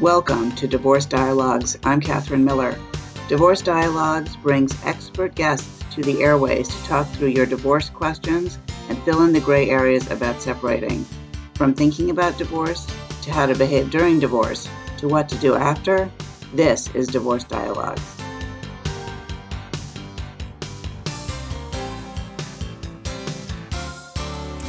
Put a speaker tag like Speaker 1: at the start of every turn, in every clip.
Speaker 1: Welcome to Divorce Dialogues. I'm Catherine Miller. Divorce Dialogues brings expert guests to the airways to talk through your divorce questions and fill in the gray areas about separating. From thinking about divorce to how to behave during divorce to what to do after, this is Divorce Dialogues.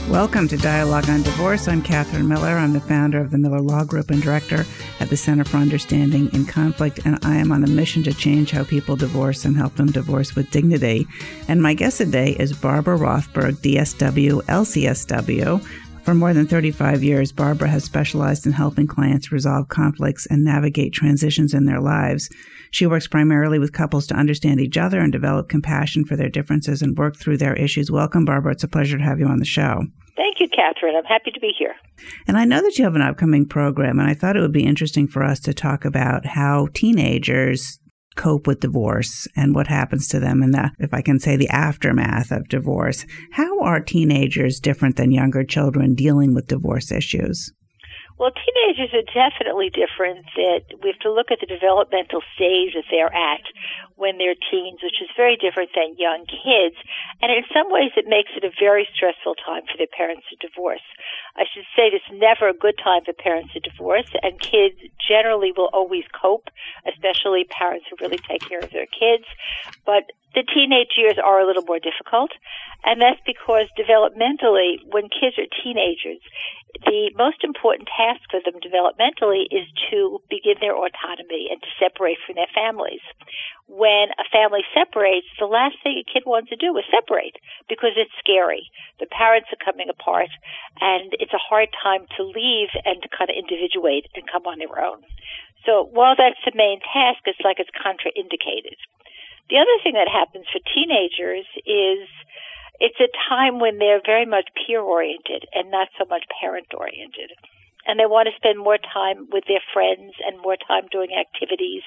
Speaker 1: Welcome to Dialogue on Divorce. I'm Catherine Miller. I'm the founder of the Miller Law Group and director at the Center for Understanding in Conflict, and I am on a mission to change how people divorce and help them divorce with dignity. And my guest today is Barbara Rothberg, DSW, LCSW. For more than 35 years, Barbara has specialized in helping clients resolve conflicts and navigate transitions in their lives. She works primarily with couples to understand each other and develop compassion for their differences and work through their issues. Welcome, Barbara. It's a pleasure to have you on the show.
Speaker 2: Thank you, Catherine. I'm happy to be here.
Speaker 1: And I know that you have an upcoming program, and I thought it would be interesting for us to talk about how teenagers cope with divorce and what happens to them in the, if I can say, the aftermath of divorce. How are teenagers different than younger children dealing with divorce issues?
Speaker 2: Well, teenagers are definitely different. That we have to look at the developmental stage that they're at when they're teens, which is very different than young kids. And in some ways, it makes it a very stressful time for their parents to divorce. I should say it's never a good time for parents to divorce, and kids generally will always cope, especially parents who really take care of their kids. But the teenage years are a little more difficult, and that's because developmentally, when kids are teenagers, the most important task for them developmentally is to begin their autonomy and to separate from their families. When a family separates, the last thing a kid wants to do is separate because it's scary. The parents are coming apart, and it's a hard time to leave and to kind of individuate and come on their own. So while that's the main task, it's like it's contraindicated. The other thing that happens for teenagers is it's a time when they're very much peer oriented and not so much parent oriented. And they want to spend more time with their friends and more time doing activities.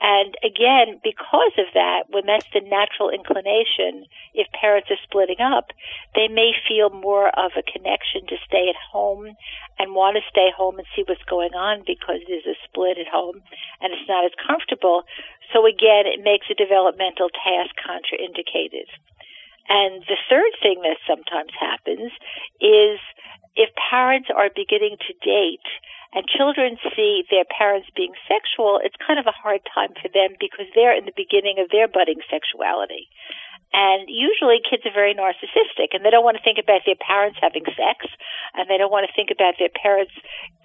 Speaker 2: And again, because of that, when that's the natural inclination, if parents are splitting up, they may feel more of a connection to stay at home and want to stay home and see what's going on because there's a split at home and it's not as comfortable. So again, it makes a developmental task contraindicated. And the third thing that sometimes happens is if parents are beginning to date and children see their parents being sexual, it's kind of a hard time for them because they're in the beginning of their budding sexuality. And usually kids are very narcissistic and they don't want to think about their parents having sex and they don't want to think about their parents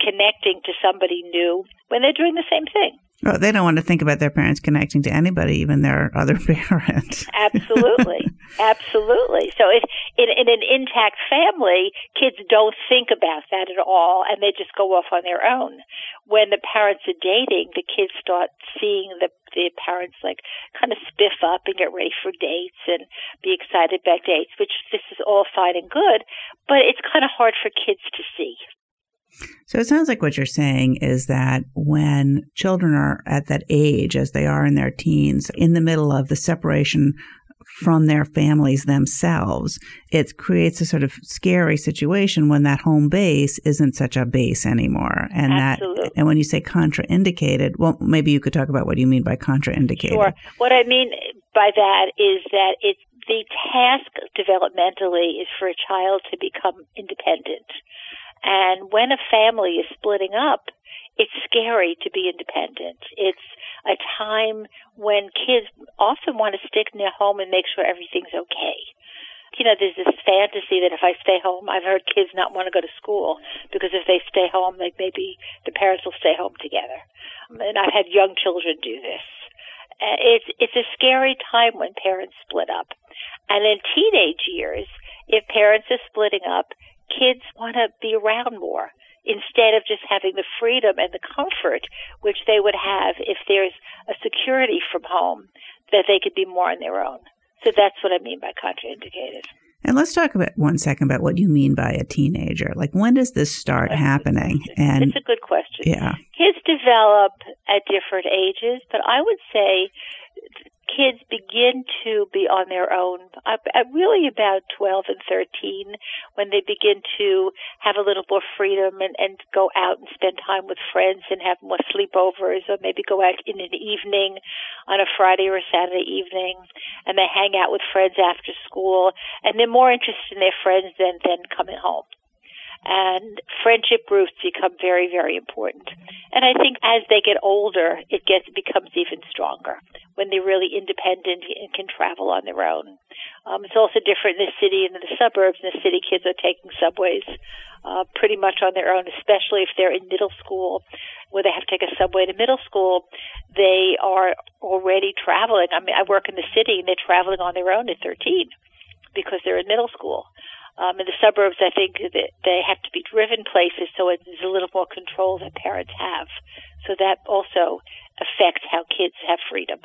Speaker 2: connecting to somebody new when they're doing the same thing.
Speaker 1: Well, they don't want to think about their parents connecting to anybody, even their other parents.
Speaker 2: Absolutely. Absolutely. So if in, in an intact family, kids don't think about that at all and they just go off on their own. When the parents are dating, the kids start seeing the the parents like kind of spiff up and get ready for dates and be excited about dates, which this is all fine and good, but it's kind of hard for kids to see.
Speaker 1: So it sounds like what you're saying is that when children are at that age, as they are in their teens, in the middle of the separation from their families themselves, it creates a sort of scary situation when that home base isn't such a base anymore.
Speaker 2: And
Speaker 1: Absolutely. that and when you say contraindicated, well maybe you could talk about what you mean by contraindicated.
Speaker 2: Sure. What I mean by that is that it's the task developmentally is for a child to become independent. And when a family is splitting up, it's scary to be independent. It's a time when kids often want to stick in their home and make sure everything's okay. You know, there's this fantasy that if I stay home, I've heard kids not want to go to school because if they stay home, like maybe the parents will stay home together. And I've had young children do this. Uh, it's it's a scary time when parents split up, and in teenage years, if parents are splitting up, kids want to be around more instead of just having the freedom and the comfort which they would have if there's a security from home that they could be more on their own. So that's what I mean by contraindicated.
Speaker 1: And let's talk about one second about what you mean by a teenager. Like when does this start that's happening?
Speaker 2: And it's a good question.
Speaker 1: Yeah.
Speaker 2: Kids develop at different ages, but I would say kids begin to be on their own, uh, really about 12 and 13, when they begin to have a little more freedom and, and go out and spend time with friends and have more sleepovers, or maybe go out in an evening on a Friday or a Saturday evening, and they hang out with friends after school, and they're more interested in their friends than, than coming home and friendship groups become very, very important. And I think as they get older, it gets becomes even stronger when they're really independent and can travel on their own. Um, it's also different in the city and in the suburbs. In the city, kids are taking subways uh, pretty much on their own, especially if they're in middle school, where they have to take a subway to middle school. They are already traveling. I mean, I work in the city, and they're traveling on their own at 13 because they're in middle school. Um, in the suburbs, I think that they have to be driven places, so there's a little more control that parents have. So that also affects how kids have freedom.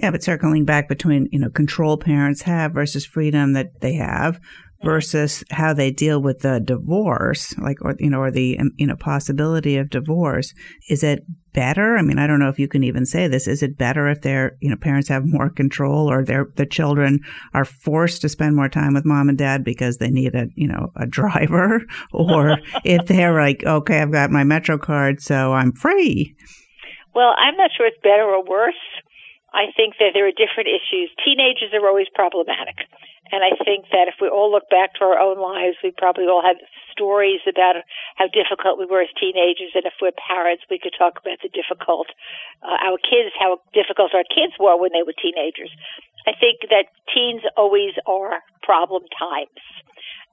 Speaker 1: Yeah, but circling back between, you know, control parents have versus freedom that they have versus how they deal with the divorce, like, or, you know, or the, um, you know, possibility of divorce. Is it better? I mean, I don't know if you can even say this. Is it better if their, you know, parents have more control or their, the children are forced to spend more time with mom and dad because they need a, you know, a driver? Or if they're like, okay, I've got my Metro card, so I'm free.
Speaker 2: Well, I'm not sure it's better or worse. I think that there are different issues. Teenagers are always problematic. And I think that if we all look back to our own lives, we probably all have stories about how difficult we were as teenagers. And if we're parents, we could talk about the difficult, uh, our kids, how difficult our kids were when they were teenagers. I think that teens always are problem times.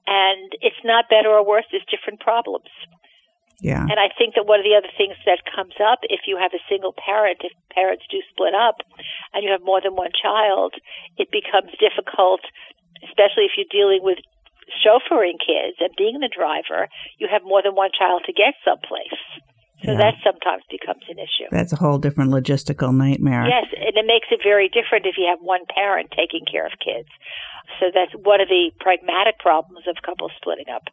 Speaker 2: And it's not better or worse, it's different problems.
Speaker 1: Yeah.
Speaker 2: And I think that one of the other things that comes up if you have a single parent, if parents do split up and you have more than one child, it becomes difficult especially if you're dealing with chauffeuring kids and being the driver, you have more than one child to get someplace. So yeah. that sometimes becomes an issue.
Speaker 1: That's a whole different logistical nightmare.
Speaker 2: Yes, and it makes it very different if you have one parent taking care of kids. So that's one of the pragmatic problems of couples splitting up.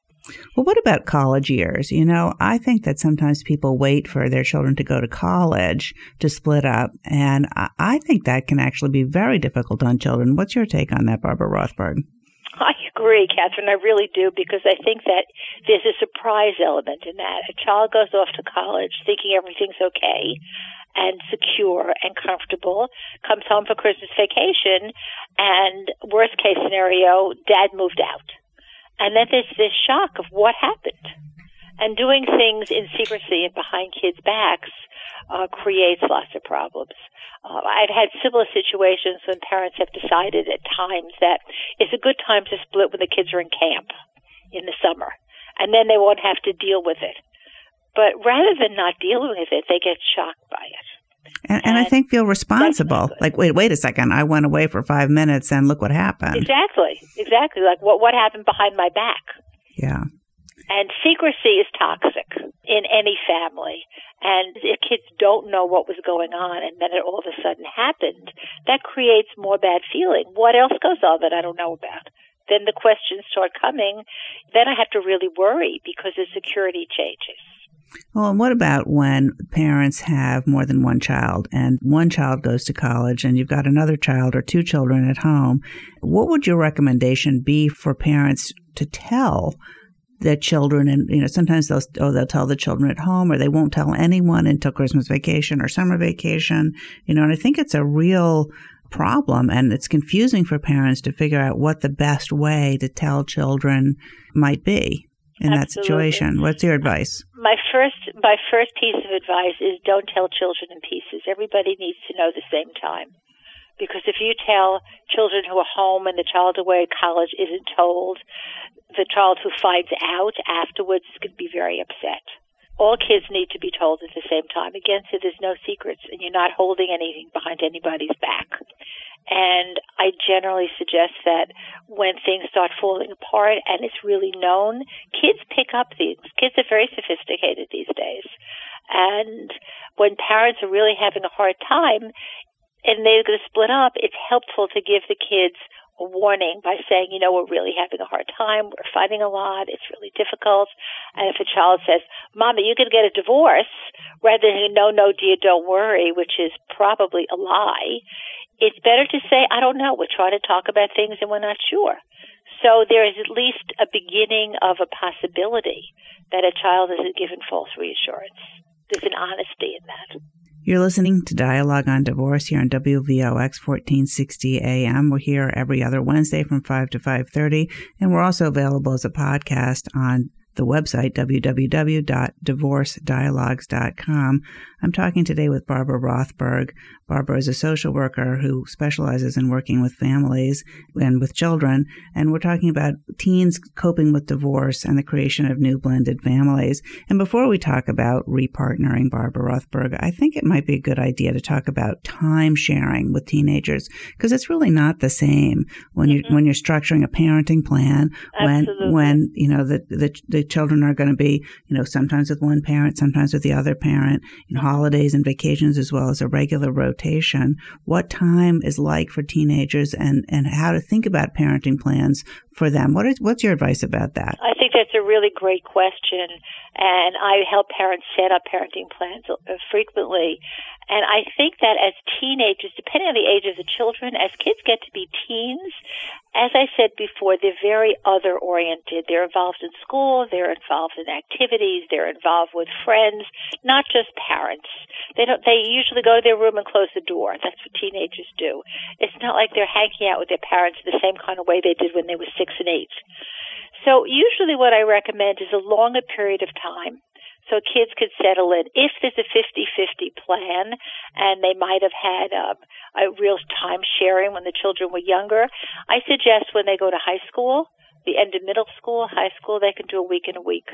Speaker 1: Well, what about college years? You know, I think that sometimes people wait for their children to go to college to split up, and I think that can actually be very difficult on children. What's your take on that, Barbara Rothberg?
Speaker 2: I agree, Catherine. I really do because I think that there's a surprise element in that. A child goes off to college thinking everything's okay and secure and comfortable, comes home for Christmas vacation, and worst case scenario, dad moved out and then there's this shock of what happened. And doing things in secrecy and behind kids' backs uh, creates lots of problems. Uh, I've had similar situations when parents have decided at times that it's a good time to split when the kids are in camp in the summer, and then they won't have to deal with it. But rather than not dealing with it, they get shocked by it.
Speaker 1: And, and, I think feel responsible. Like, wait, wait a second. I went away for five minutes, and look what happened.
Speaker 2: Exactly, exactly. Like what what happened behind my back.
Speaker 1: Yeah.
Speaker 2: And secrecy is toxic in any family. And if kids don't know what was going on, and then it all of a sudden happened, that creates more bad feeling. What else goes on that I don't know about? Then the questions start coming. Then I have to really worry because the security changes.
Speaker 1: Well, and what about when parents have more than one child and one child goes to college and you've got another child or two children at home? What would your recommendation be for parents to tell their children? And, you know, sometimes they'll, oh, they'll tell the children at home or they won't tell anyone until Christmas vacation or summer vacation, you know, and I think it's a real problem and it's confusing for parents to figure out what the best way to tell children might be in Absolutely. that situation. What's your advice?
Speaker 2: My first my first piece of advice is don't tell children in pieces. Everybody needs to know the same time. Because if you tell children who are home and the child away at college isn't told, the child who finds out afterwards is going to be very upset. All kids need to be told at the same time. Again, so there's no secrets and you're not holding anything behind anybody's back. And I generally suggest that when things start falling apart and it's really known, kids pick up things. Kids are very sophisticated these days. And when parents are really having a hard time and they're going to split up, it's helpful to give the kids warning by saying, you know, we're really having a hard time. We're fighting a lot. It's really difficult. And if a child says, Mama, you can get a divorce, rather than, no, no, dear, don't worry, which is probably a lie, it's better to say, I don't know. We're trying to talk about things and we're not sure. So there is at least a beginning of a possibility that a child isn't given false reassurance. There's an honesty in that.
Speaker 1: You're listening to Dialogue on Divorce here on WVOX 1460 AM. We're here every other Wednesday from 5 to 5.30, and we're also available as a podcast on the website, www.divorcedialogues.com. I'm talking today with Barbara Rothberg. Barbara is a social worker who specializes in working with families and with children. And we're talking about teens coping with divorce and the creation of new blended families. And before we talk about repartnering Barbara Rothberg, I think it might be a good idea to talk about time sharing with teenagers because it's really not the same when you mm-hmm. when you're structuring a parenting plan when when you know the the, the children are going to be you know sometimes with one parent, sometimes with the other parent. You know, holidays and vacations as well as a regular rotation, what time is like for teenagers and, and how to think about parenting plans for them. What is, what's your advice about that?
Speaker 2: I think that's a really great question. And I help parents set up parenting plans uh, frequently. And I think that as teenagers, depending on the age of the children, as kids get to be teens, as I said before, they're very other oriented. They're involved in school, they're involved in activities, they're involved with friends, not just parents. They don't they usually go to their room and close the door. That's what teenagers do. It's not like they're hanging out with their parents the same kind of way they did when they were six and eight. So usually what I recommend is a longer period of time so kids could settle in. If there's a 50-50 plan and they might have had um, a real time sharing when the children were younger, I suggest when they go to high school, the end of middle school, high school, they can do a week in a week.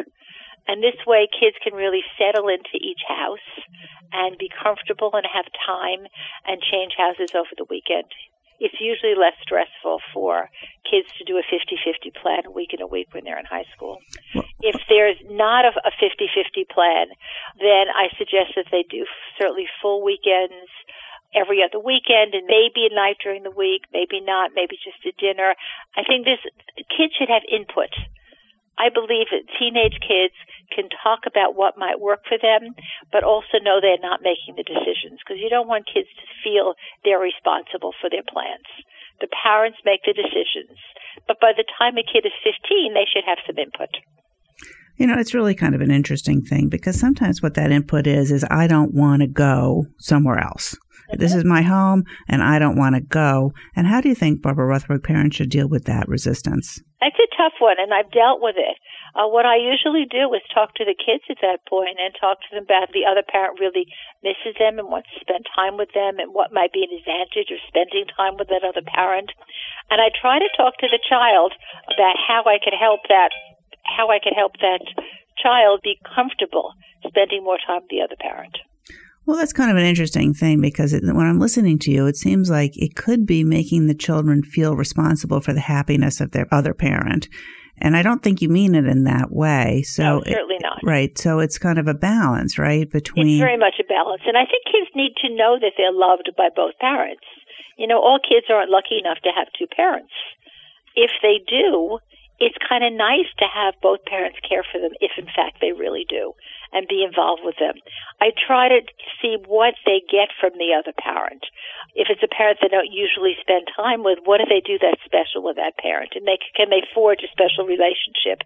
Speaker 2: And this way kids can really settle into each house and be comfortable and have time and change houses over the weekend it's usually less stressful for kids to do a 50-50 plan a week in a week when they're in high school. If there's not a 50-50 plan, then I suggest that they do certainly full weekends every other weekend and maybe a night during the week, maybe not, maybe just a dinner. I think this kids should have input I believe that teenage kids can talk about what might work for them, but also know they're not making the decisions because you don't want kids to feel they're responsible for their plans. The parents make the decisions, but by the time a kid is 15, they should have some input.
Speaker 1: You know, it's really kind of an interesting thing because sometimes what that input is, is I don't want to go somewhere else. This is my home and I don't want to go. And how do you think Barbara Rothberg parents should deal with that resistance?
Speaker 2: It's a tough one, and I've dealt with it. Uh, what I usually do is talk to the kids at that point and talk to them about the other parent really misses them and wants to spend time with them and what might be an advantage of spending time with that other parent. And I try to talk to the child about how I could help that, how I could help that child be comfortable spending more time with the other parent.
Speaker 1: Well, that's kind of an interesting thing because it, when I'm listening to you, it seems like it could be making the children feel responsible for the happiness of their other parent. And I don't think you mean it in that way. So
Speaker 2: no, certainly
Speaker 1: it,
Speaker 2: not.
Speaker 1: Right. So it's kind of a balance, right? Between
Speaker 2: it's very much a balance, and I think kids need to know that they're loved by both parents. You know, all kids aren't lucky enough to have two parents. If they do, it's kind of nice to have both parents care for them if in fact they really do and be involved with them. I try to see what they get from the other parent. If it's a parent they don't usually spend time with, what do they do that's special with that parent? And they, can they forge a special relationship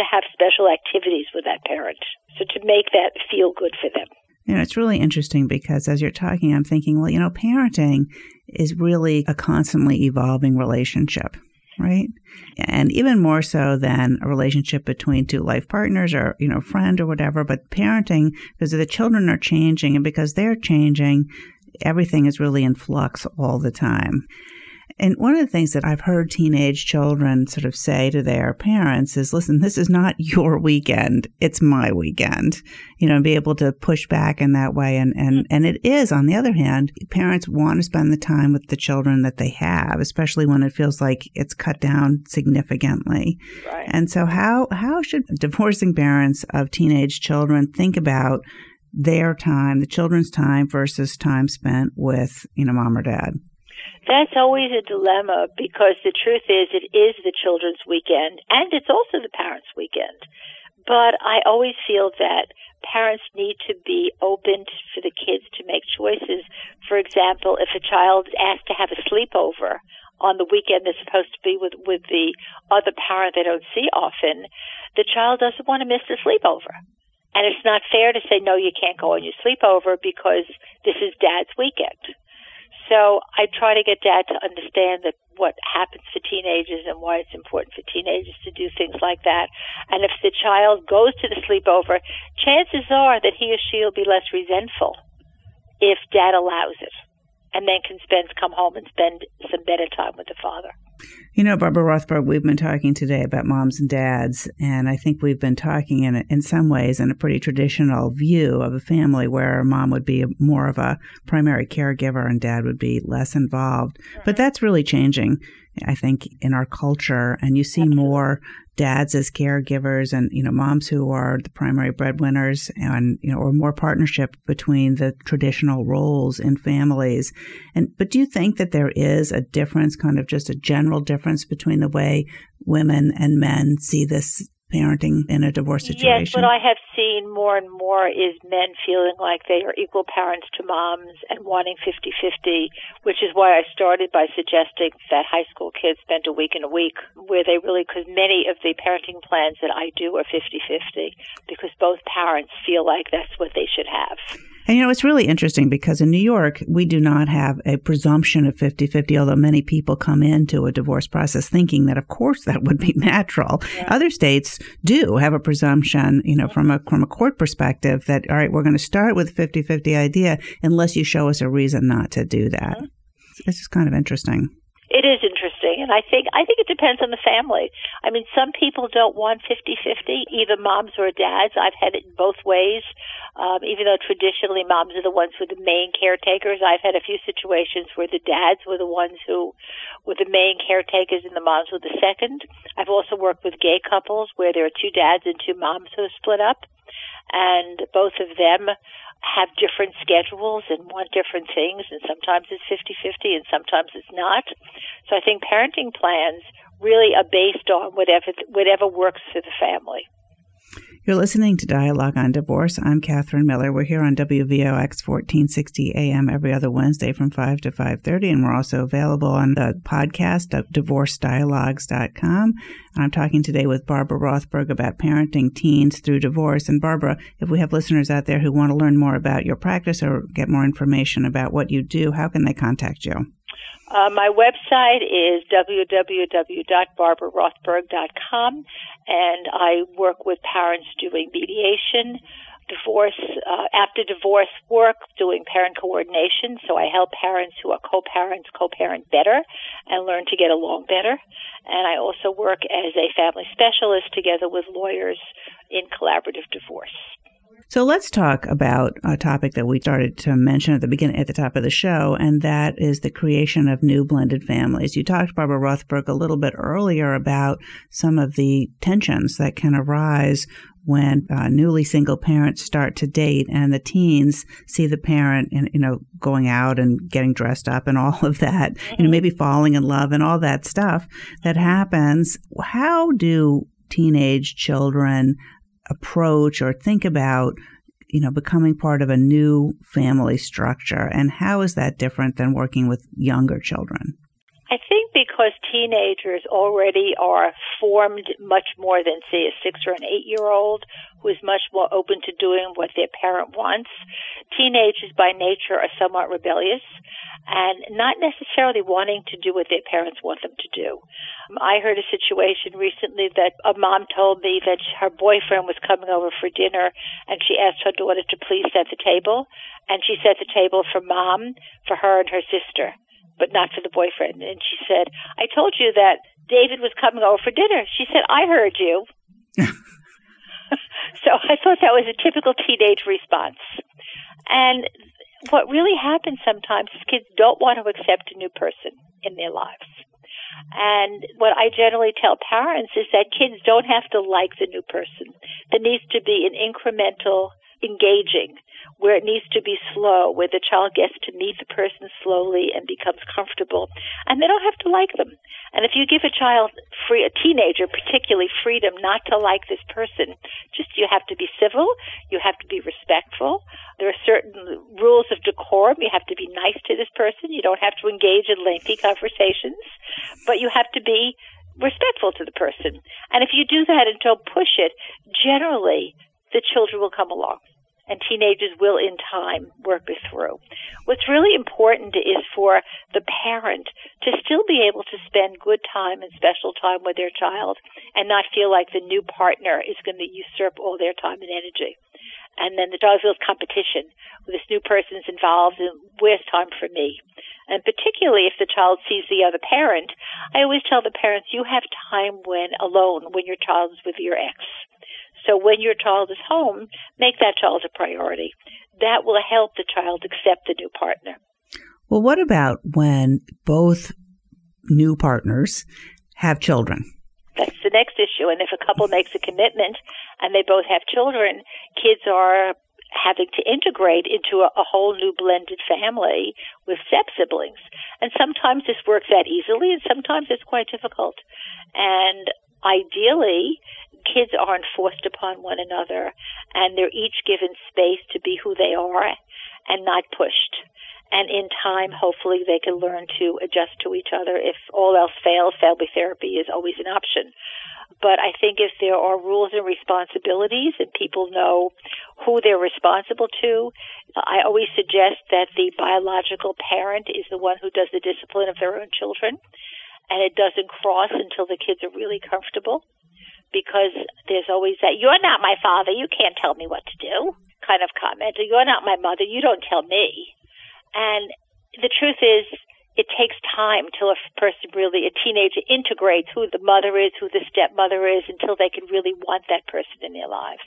Speaker 2: to have special activities with that parent? So to make that feel good for them.
Speaker 1: You know, it's really interesting because as you're talking, I'm thinking, well, you know, parenting is really a constantly evolving relationship right? And even more so than a relationship between two life partners or, you know, friend or whatever, but parenting, because the children are changing and because they're changing, everything is really in flux all the time. And one of the things that I've heard teenage children sort of say to their parents is, listen, this is not your weekend. It's my weekend. You know, and be able to push back in that way. And, and, mm. and it is, on the other hand, parents want to spend the time with the children that they have, especially when it feels like it's cut down significantly.
Speaker 2: Right.
Speaker 1: And so how, how should divorcing parents of teenage children think about their time, the children's time versus time spent with, you know, mom or dad?
Speaker 2: That's always a dilemma because the truth is it is the children's weekend and it's also the parents' weekend. But I always feel that parents need to be open for the kids to make choices. For example, if a child is asked to have a sleepover on the weekend they're supposed to be with, with the other parent they don't see often, the child doesn't want to miss the sleepover. And it's not fair to say, no, you can't go on your sleepover because this is dad's weekend. So I try to get dad to understand that what happens for teenagers and why it's important for teenagers to do things like that. And if the child goes to the sleepover, chances are that he or she will be less resentful if dad allows it and then can spend come home and spend some better time with the father.
Speaker 1: You know, Barbara Rothberg, we've been talking today about moms and dads, and I think we've been talking in in some ways in a pretty traditional view of a family where a mom would be more of a primary caregiver and dad would be less involved. But that's really changing, I think, in our culture, and you see more dads as caregivers and you know moms who are the primary breadwinners and you know or more partnership between the traditional roles in families. And but do you think that there is a difference kind of just a general difference between the way women and men see this parenting in a divorce situation?
Speaker 2: Yes, what I have seen more and more is men feeling like they are equal parents to moms and wanting 50 50, which is why I started by suggesting that high school kids spend a week in a week where they really, because many of the parenting plans that I do are 50 50 because both parents feel like that's what they should have.
Speaker 1: And you know, it's really interesting because in New York, we do not have a presumption of 50 50, although many people come into a divorce process thinking that, of course, that would be natural. Yeah. Other states do have a presumption, you know, from a, from a court perspective that, all right, we're going to start with 50 50 idea unless you show us a reason not to do that. Mm-hmm. This is kind of interesting.
Speaker 2: It is interesting, and I think I think it depends on the family. I mean, some people don't want fifty-fifty, either moms or dads. I've had it both ways. Um, even though traditionally moms are the ones are the main caretakers, I've had a few situations where the dads were the ones who were the main caretakers and the moms were the second. I've also worked with gay couples where there are two dads and two moms who are split up, and both of them have different schedules and want different things, and sometimes it's 50 50 and sometimes it's not. So I think parenting plans really are based on whatever, whatever works for the family.
Speaker 1: You're listening to Dialogue on Divorce. I'm Catherine Miller. We're here on WVOX 1460 AM every other Wednesday from 5 to 5.30, and we're also available on the podcast at divorcedialogues.com. I'm talking today with Barbara Rothberg about parenting teens through divorce. And Barbara, if we have listeners out there who want to learn more about your practice or get more information about what you do, how can they contact you?
Speaker 2: Uh, my website is www.barbararothberg.com, and I work with parents doing mediation, divorce, uh, after divorce work, doing parent coordination. So I help parents who are co-parents co-parent better and learn to get along better. And I also work as a family specialist together with lawyers in collaborative divorce.
Speaker 1: So let's talk about a topic that we started to mention at the beginning, at the top of the show, and that is the creation of new blended families. You talked, Barbara Rothberg, a little bit earlier about some of the tensions that can arise when uh, newly single parents start to date and the teens see the parent and you know going out and getting dressed up and all of that you know maybe falling in love and all that stuff that happens how do teenage children approach or think about you know becoming part of a new family structure and how is that different than working with younger children?
Speaker 2: I think because teenagers already are formed much more than, say, a six or an eight year old who is much more open to doing what their parent wants, teenagers by nature are somewhat rebellious and not necessarily wanting to do what their parents want them to do. I heard a situation recently that a mom told me that her boyfriend was coming over for dinner and she asked her daughter to please set the table and she set the table for mom, for her and her sister but not for the boyfriend. And she said, I told you that David was coming over for dinner. She said, I heard you. so I thought that was a typical teenage response. And what really happens sometimes is kids don't want to accept a new person in their lives. And what I generally tell parents is that kids don't have to like the new person. There needs to be an incremental engaging where it needs to be slow, where the child gets to meet the person slowly and becomes comfortable, and they don't have to like them. And if you give a child free, a teenager particularly, freedom not to like this person, just you have to be civil, you have to be respectful. There are certain rules of decorum. You have to be nice to this person. You don't have to engage in lengthy conversations, but you have to be respectful to the person. And if you do that and don't push it, generally the children will come along and teenagers will in time work it through. What's really important is for the parent to still be able to spend good time and special time with their child and not feel like the new partner is going to usurp all their time and energy. And then the child feels competition. This new person is involved and where's time for me? And particularly if the child sees the other parent, I always tell the parents, you have time when alone, when your child is with your ex so when your child is home, make that child a priority. That will help the child accept the new partner.
Speaker 1: Well, what about when both new partners have children?
Speaker 2: That's the next issue. And if a couple makes a commitment and they both have children, kids are having to integrate into a, a, whole new blended family with step siblings. And sometimes this works out easily and sometimes it's quite difficult. And ideally, kids aren't forced upon one another and they're each given space to be who they are and not pushed. And in time, hopefully they can learn to adjust to each other. If all else fails, family therapy is always an option. But I think if there are rules and responsibilities and people know who they're responsible to, I always suggest that the biological parent is the one who does the discipline of their own children and it doesn't cross until the kids are really comfortable because there's always that you're not my father, you can't tell me what to do kind of comment. Or you're not my mother, you don't tell me. And the truth is, it takes time till a person really, a teenager integrates who the mother is, who the stepmother is, until they can really want that person in their lives.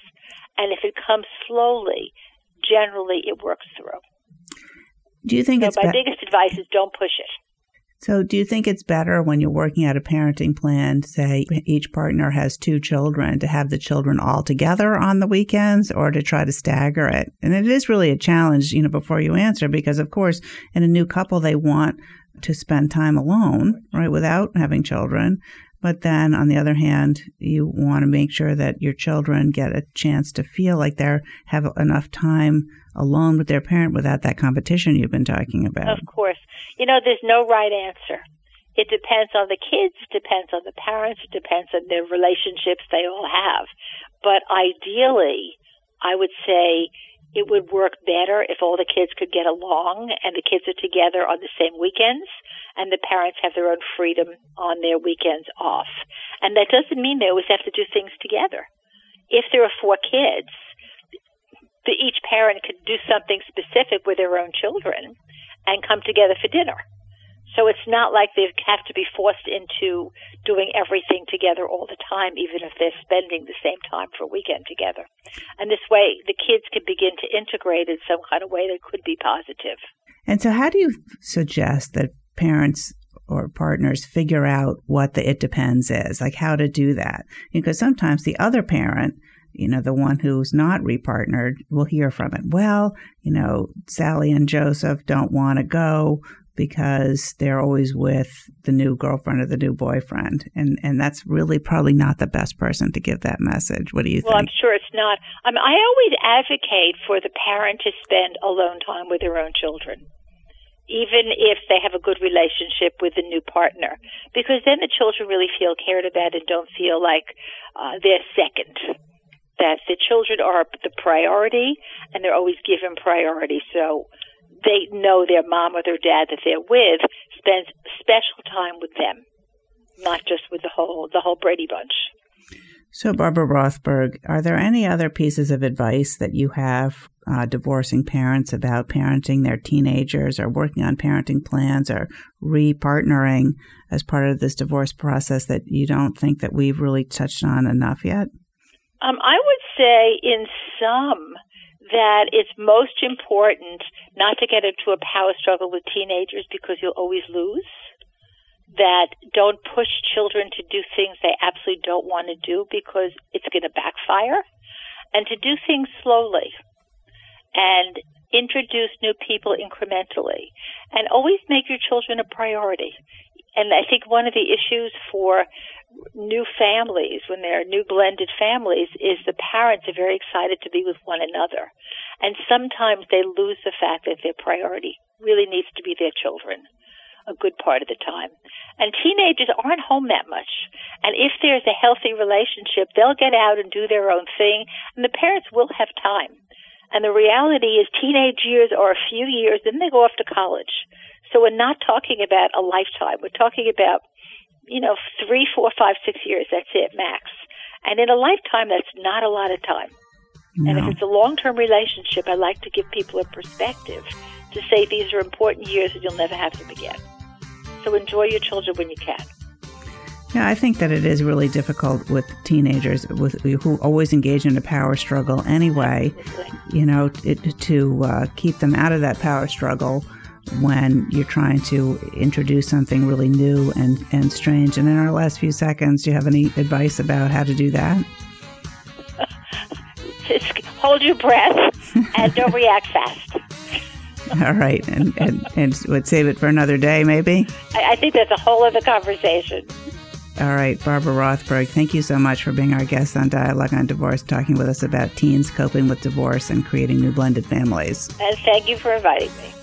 Speaker 2: And if it comes slowly, generally it works through.
Speaker 1: Do you think
Speaker 2: so
Speaker 1: it's
Speaker 2: my biggest advice is don't push it.
Speaker 1: So, do you think it's better when you're working out a parenting plan, say each partner has two children, to have the children all together on the weekends or to try to stagger it? And it is really a challenge, you know, before you answer, because of course, in a new couple, they want to spend time alone, right, without having children. But then on the other hand, you want to make sure that your children get a chance to feel like they have enough time alone with their parent without that competition you've been talking about.
Speaker 2: Of course. You know, there's no right answer. It depends on the kids, it depends on the parents, it depends on the relationships they all have. But ideally, I would say it would work better if all the kids could get along and the kids are together on the same weekends and the parents have their own freedom on their weekends off. And that doesn't mean they always have to do things together. If there are four kids, each parent could do something specific with their own children and come together for dinner. So it's not like they have to be forced into doing everything together all the time, even if they're spending the same time for a weekend together. And this way, the kids can begin to integrate in some kind of way that could be positive.
Speaker 1: And so, how do you suggest that parents or partners figure out what the it depends is, like how to do that? Because sometimes the other parent you know, the one who's not repartnered will hear from it. Well, you know, Sally and Joseph don't want to go because they're always with the new girlfriend or the new boyfriend. And and that's really probably not the best person to give that message. What do you
Speaker 2: well,
Speaker 1: think?
Speaker 2: Well, I'm sure it's not. I, mean, I always advocate for the parent to spend alone time with their own children. Even if they have a good relationship with the new partner, because then the children really feel cared about and don't feel like uh, they're second that the children are the priority and they're always given priority. So they know their mom or their dad that they're with spends special time with them, not just with the whole the whole Brady bunch.
Speaker 1: So, Barbara Rothberg, are there any other pieces of advice that you have uh, divorcing parents about parenting their teenagers or working on parenting plans or repartnering as part of this divorce process that you don't think that we've really touched on enough yet?
Speaker 2: Um, I would say in some that it's most important not to get into a power struggle with teenagers because you'll always lose. That don't push children to do things they absolutely don't want to do because it's going to backfire. And to do things slowly. and introduce new people incrementally and always make your children a priority. And I think one of the issues for new families, when they're new blended families, is the parents are very excited to be with one another. And sometimes they lose the fact that their priority really needs to be their children a good part of the time. And teenagers aren't home that much. And if there's a healthy relationship, they'll get out and do their own thing, and the parents will have time. And the reality is teenage years are a few years, then they go off to college. So we're not talking about a lifetime. We're talking about, you know, three, four, five, six years. That's it, max. And in a lifetime, that's not a lot of time. No. And if it's a long-term relationship, I like to give people a perspective to say these are important years and you'll never have them again. So enjoy your children when you can.
Speaker 1: Yeah, I think that it is really difficult with teenagers with who always engage in a power struggle anyway. You know, it, to uh, keep them out of that power struggle when you're trying to introduce something really new and, and strange. And in our last few seconds, do you have any advice about how to do that?
Speaker 2: Just hold your breath and don't react fast.
Speaker 1: All right, and, and and would save it for another day, maybe.
Speaker 2: I, I think that's a whole other conversation.
Speaker 1: All right, Barbara Rothberg, thank you so much for being our guest on Dialogue on Divorce, talking with us about teens coping with divorce and creating new blended families.
Speaker 2: And thank you for inviting me.